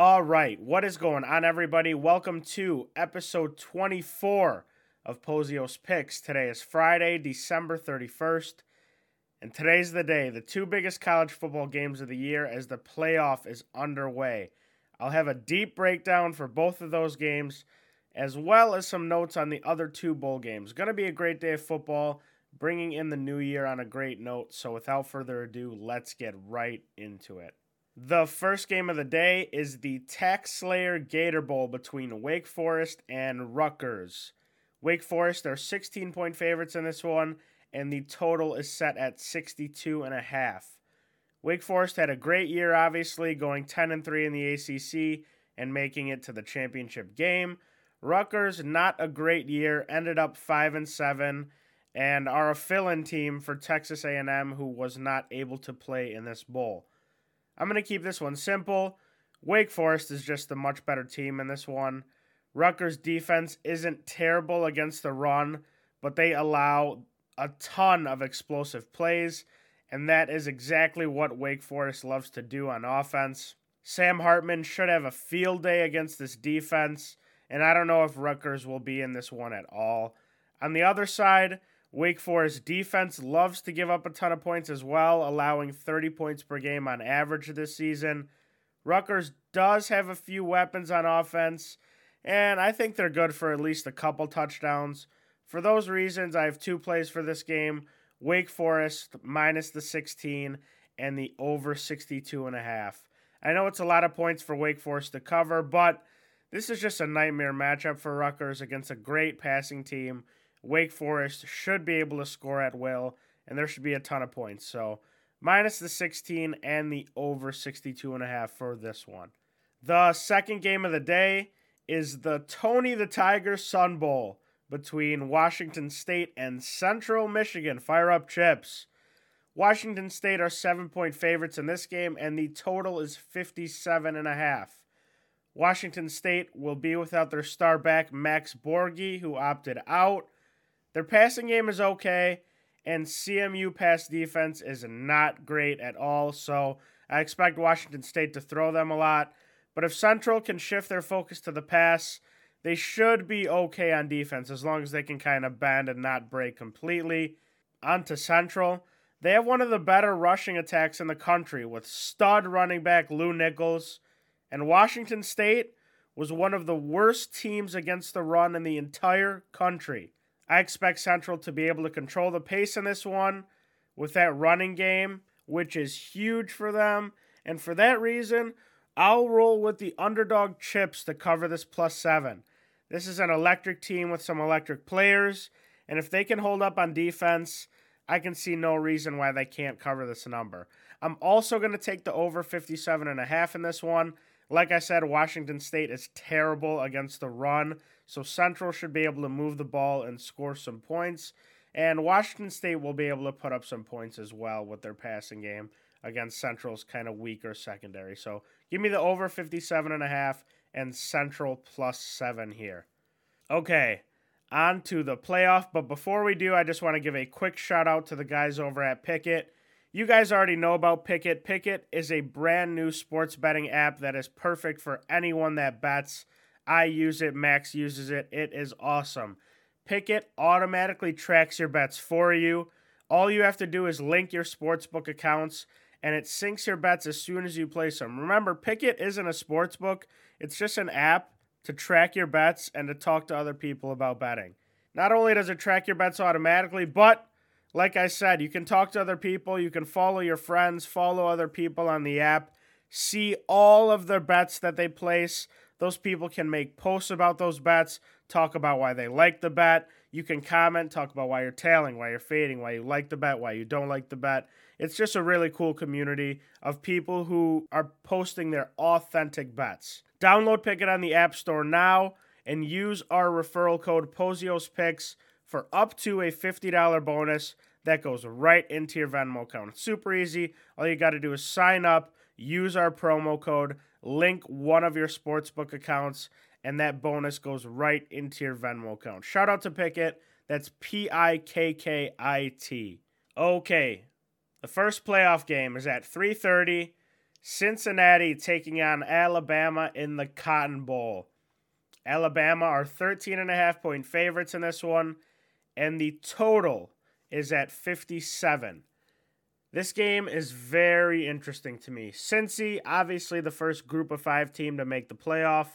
All right, what is going on, everybody? Welcome to episode 24 of Pozios Picks. Today is Friday, December 31st, and today's the day, the two biggest college football games of the year as the playoff is underway. I'll have a deep breakdown for both of those games, as well as some notes on the other two bowl games. Going to be a great day of football, bringing in the new year on a great note. So, without further ado, let's get right into it. The first game of the day is the TaxSlayer Gator Bowl between Wake Forest and Rutgers. Wake Forest are 16 point favorites in this one, and the total is set at 62 and a half. Wake Forest had a great year, obviously, going 10 and 3 in the ACC and making it to the championship game. Rutgers, not a great year, ended up 5 and 7 and are a fill-in team for Texas A&M who was not able to play in this bowl. I'm going to keep this one simple. Wake Forest is just a much better team in this one. Rutgers' defense isn't terrible against the run, but they allow a ton of explosive plays, and that is exactly what Wake Forest loves to do on offense. Sam Hartman should have a field day against this defense, and I don't know if Rutgers will be in this one at all. On the other side, Wake Forest defense loves to give up a ton of points as well, allowing 30 points per game on average this season. Rutgers does have a few weapons on offense, and I think they're good for at least a couple touchdowns. For those reasons, I have two plays for this game Wake Forest minus the 16 and the over 62 and a half. I know it's a lot of points for Wake Forest to cover, but this is just a nightmare matchup for Rutgers against a great passing team Wake Forest should be able to score at will, and there should be a ton of points. So minus the 16 and the over 62 and a half for this one. The second game of the day is the Tony the Tiger Sun Bowl between Washington State and Central Michigan. Fire up chips. Washington State are seven point favorites in this game, and the total is 57 and a half. Washington State will be without their star back Max Borghi, who opted out. Their passing game is okay, and CMU pass defense is not great at all. So I expect Washington State to throw them a lot. But if Central can shift their focus to the pass, they should be okay on defense as long as they can kind of bend and not break completely. On to Central. They have one of the better rushing attacks in the country with stud running back Lew Nichols. And Washington State was one of the worst teams against the run in the entire country. I expect Central to be able to control the pace in this one with that running game, which is huge for them. And for that reason, I'll roll with the underdog chips to cover this plus seven. This is an electric team with some electric players, and if they can hold up on defense, I can see no reason why they can't cover this number. I'm also going to take the over 57 and a half in this one. Like I said, Washington State is terrible against the run, so Central should be able to move the ball and score some points. And Washington State will be able to put up some points as well with their passing game against Central's kind of weaker secondary. So give me the over 57 and a half and Central plus 7 here. Okay, on to the playoff, but before we do, I just want to give a quick shout out to the guys over at Pikkit. You guys already know about Pikkit. Pikkit is a brand new sports betting app that is perfect for anyone that bets. I use it, Max uses it. It is awesome. Pikkit automatically tracks your bets for you. All you have to do is link your sportsbook accounts and it syncs your bets as soon as you place them. Remember, Pikkit isn't a sportsbook, it's just an app to track your bets and to talk to other people about betting. Not only does it track your bets automatically, but like I said, you can talk to other people, you can follow your friends, follow other people on the app, see all of their bets that they place. Those people can make posts about those bets, talk about why they like the bet. You can comment, talk about why you're tailing, why you're fading, why you like the bet, why you don't like the bet. It's just a really cool community of people who are posting their authentic bets. Download Pikkit on the App Store now and use our referral code POZIOSPICKS for up to a $50 bonus that goes right into your Venmo account. It's super easy. All you got to do is sign up, use our promo code, link one of your sportsbook accounts, and that bonus goes right into your Venmo account. Shout out to Pikkit. That's P I K K I T. Okay. The first playoff game is at 3:30 Cincinnati taking on Alabama in the Cotton Bowl. Alabama are 13 and a half point favorites in this one, and the total is at 57. This game is very interesting to me. Cincy, obviously the first group of five team to make the playoff,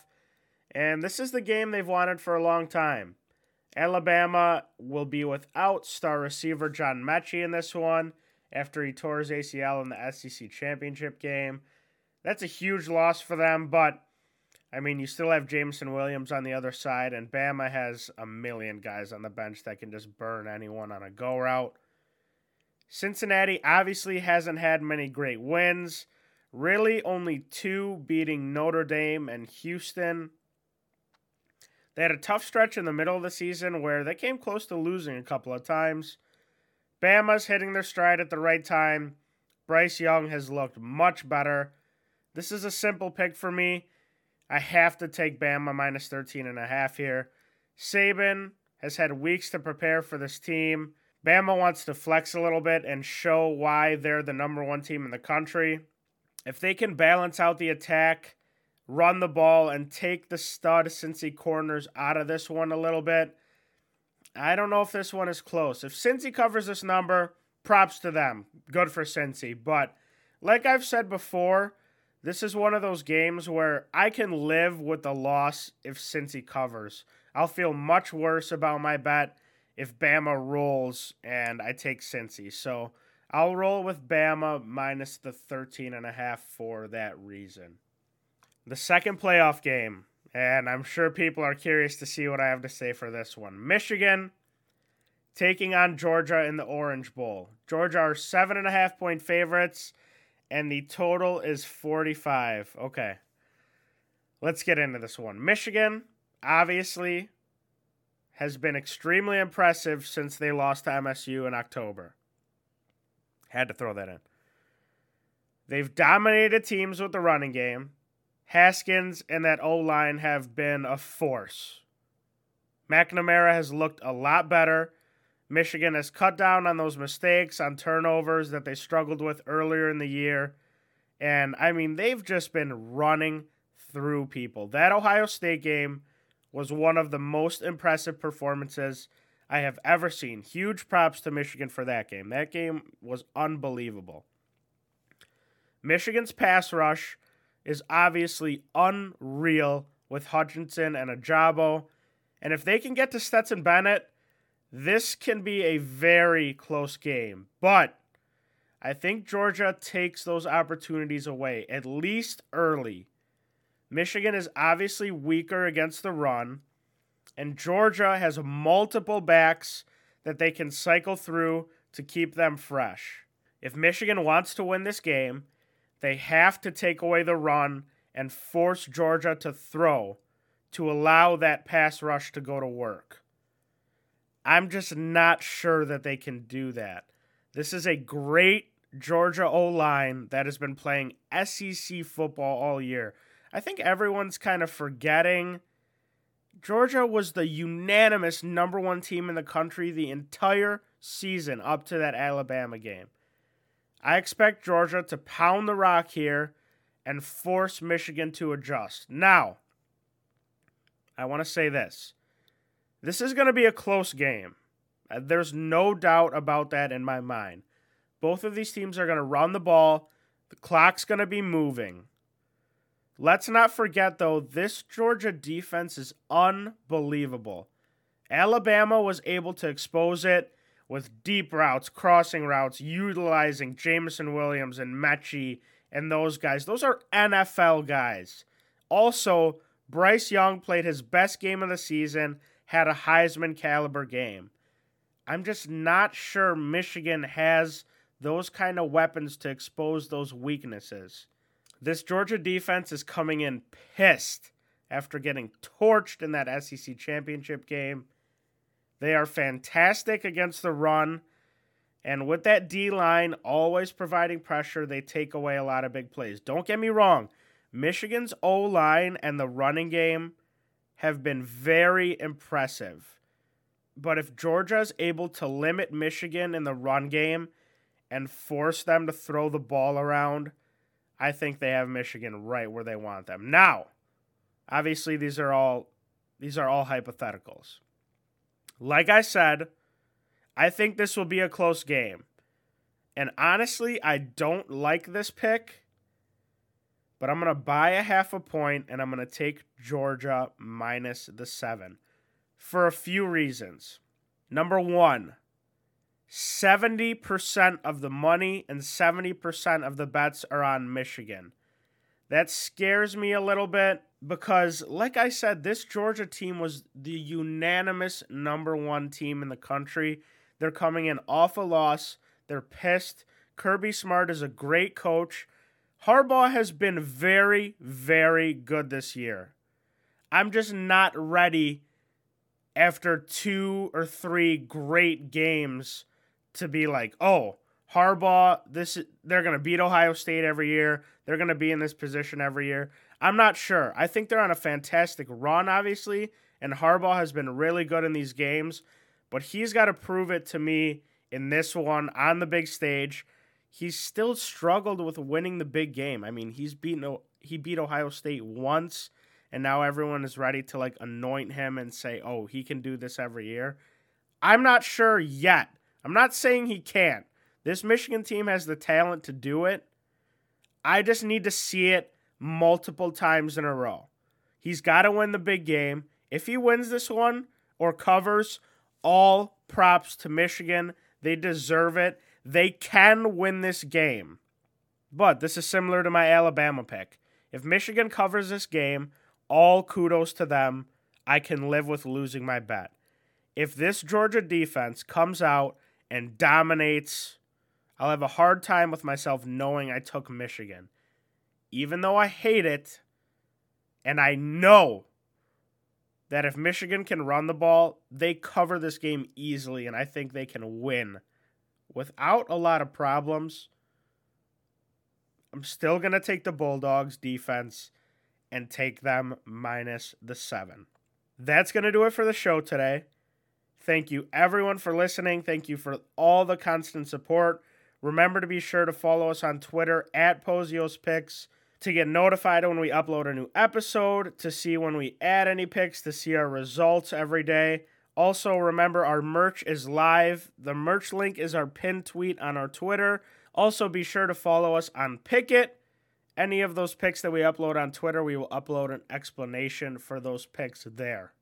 and this is the game they've wanted for a long time. Alabama will be without star receiver John Metchie in this one after he tore his ACL in the SEC championship game. That's a huge loss for them, but I mean, you still have Jameson Williams on the other side, and Bama has a million guys on the bench that can just burn anyone on a go route. Cincinnati obviously hasn't had many great wins. Really, only two beating Notre Dame and Houston. They had a tough stretch in the middle of the season where they came close to losing a couple of times. Bama's hitting their stride at the right time. Bryce Young has looked much better. This is a simple pick for me. I have to take Bama minus 13 and a half here. Saban has had weeks to prepare for this team. Bama wants to flex a little bit and show why they're the number one team in the country. If they can balance out the attack, run the ball, and take the stud Cincy corners out of this one a little bit, I don't know if this one is close. If Cincy covers this number, props to them. Good for Cincy. But like I've said before, this is one of those games where I can live with the loss if Cincy covers. I'll feel much worse about my bet if Bama rolls and I take Cincy. So I'll roll with Bama minus the 13 and a half for that reason. The second playoff game, and I'm sure people are curious to see what I have to say for this one. Michigan taking on Georgia in the Orange Bowl. Georgia are seven and a half point favorites, and the total is 45. Okay. Let's get into this one. Michigan, obviously, has been extremely impressive since they lost to MSU in October. Had to throw that in. They've dominated teams with the running game. Haskins and that O line have been a force. McNamara has looked a lot better. Michigan has cut down on those mistakes, on turnovers that they struggled with earlier in the year. And I mean, they've just been running through people. That Ohio State game was one of the most impressive performances I have ever seen. Huge props to Michigan for that game. That game was unbelievable. Michigan's pass rush is obviously unreal with Hutchinson and Ojabo. And if they can get to Stetson Bennett, this can be a very close game. But I think Georgia takes those opportunities away, at least early. Michigan is obviously weaker against the run, and Georgia has multiple backs that they can cycle through to keep them fresh. If Michigan wants to win this game, they have to take away the run and force Georgia to throw to allow that pass rush to go to work. I'm just not sure that they can do that. This is a great Georgia O line that has been playing SEC football all year. I think everyone's kind of forgetting. Georgia was the unanimous number one team in the country the entire season up to that Alabama game. I expect Georgia to pound the rock here and force Michigan to adjust. Now, I want to say this this is going to be a close game. Uh, there's no doubt about that in my mind. Both of these teams are going to run the ball, the clock's going to be moving. Let's not forget, though, this Georgia defense is unbelievable. Alabama was able to expose it with deep routes, crossing routes, utilizing Jameson Williams and Metchie and those guys. Those are NFL guys. Also, Bryce Young played his best game of the season, had a Heisman caliber game. I'm just not sure Michigan has those kind of weapons to expose those weaknesses. This Georgia defense is coming in pissed after getting torched in that SEC championship game. They are fantastic against the run. And with that D line always providing pressure, they take away a lot of big plays. Don't get me wrong, Michigan's O line and the running game have been very impressive. But if Georgia is able to limit Michigan in the run game and force them to throw the ball around, I think they have Michigan right where they want them. Now, obviously these are all these are all hypotheticals. Like I said, I think this will be a close game. And honestly, I don't like this pick, but I'm going to buy a half a point and I'm going to take Georgia minus the 7 for a few reasons. Number 1, 70% of the money and 70% of the bets are on Michigan. That scares me a little bit because, like I said, this Georgia team was the unanimous number one team in the country. They're coming in off a loss. They're pissed. Kirby Smart is a great coach. Harbaugh has been very, very good this year. I'm just not ready after two or three great games to be like, oh, Harbaugh, this they're to beat Ohio State every year. They're to be in this position every year. I'm not sure. I think they're on a fantastic run, obviously, and Harbaugh has been really good in these games, but he's got to prove it to me in this one on the big stage. He's still struggled with winning the big game. I mean, he's beaten he beat Ohio State once, and now everyone is ready to like anoint him and say, "Oh, he can do this every year." I'm not sure yet. I'm not saying he can't. This Michigan team has the talent to do it. I just need to see it multiple times in a row. He's got to win the big game. If he wins this one or covers, all props to Michigan. They deserve it. They can win this game. But this is similar to my Alabama pick. If Michigan covers this game, all kudos to them. I can live with losing my bet. If this Georgia defense comes out and dominates I'll have a hard time with myself knowing I took Michigan. Even though I hate it, and I know that if Michigan can run the ball, they cover this game easily, and I think they can win without a lot of problems. I'm still going to take the Bulldogs defense and take them minus the seven. That's going to do it for the show today. Thank you, everyone, for listening. Thank you for all the constant support. Remember to be sure to follow us on Twitter at Pozios Picks to get notified when we upload a new episode, to see when we add any picks, to see our results every day. Also, remember our merch is live. The merch link is our pinned tweet on our Twitter. Also, be sure to follow us on Pikkit. Any of those picks that we upload on Twitter, we will upload an explanation for those picks there.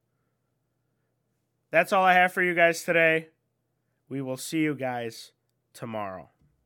That's all I have for you guys today. We will see you guys tomorrow.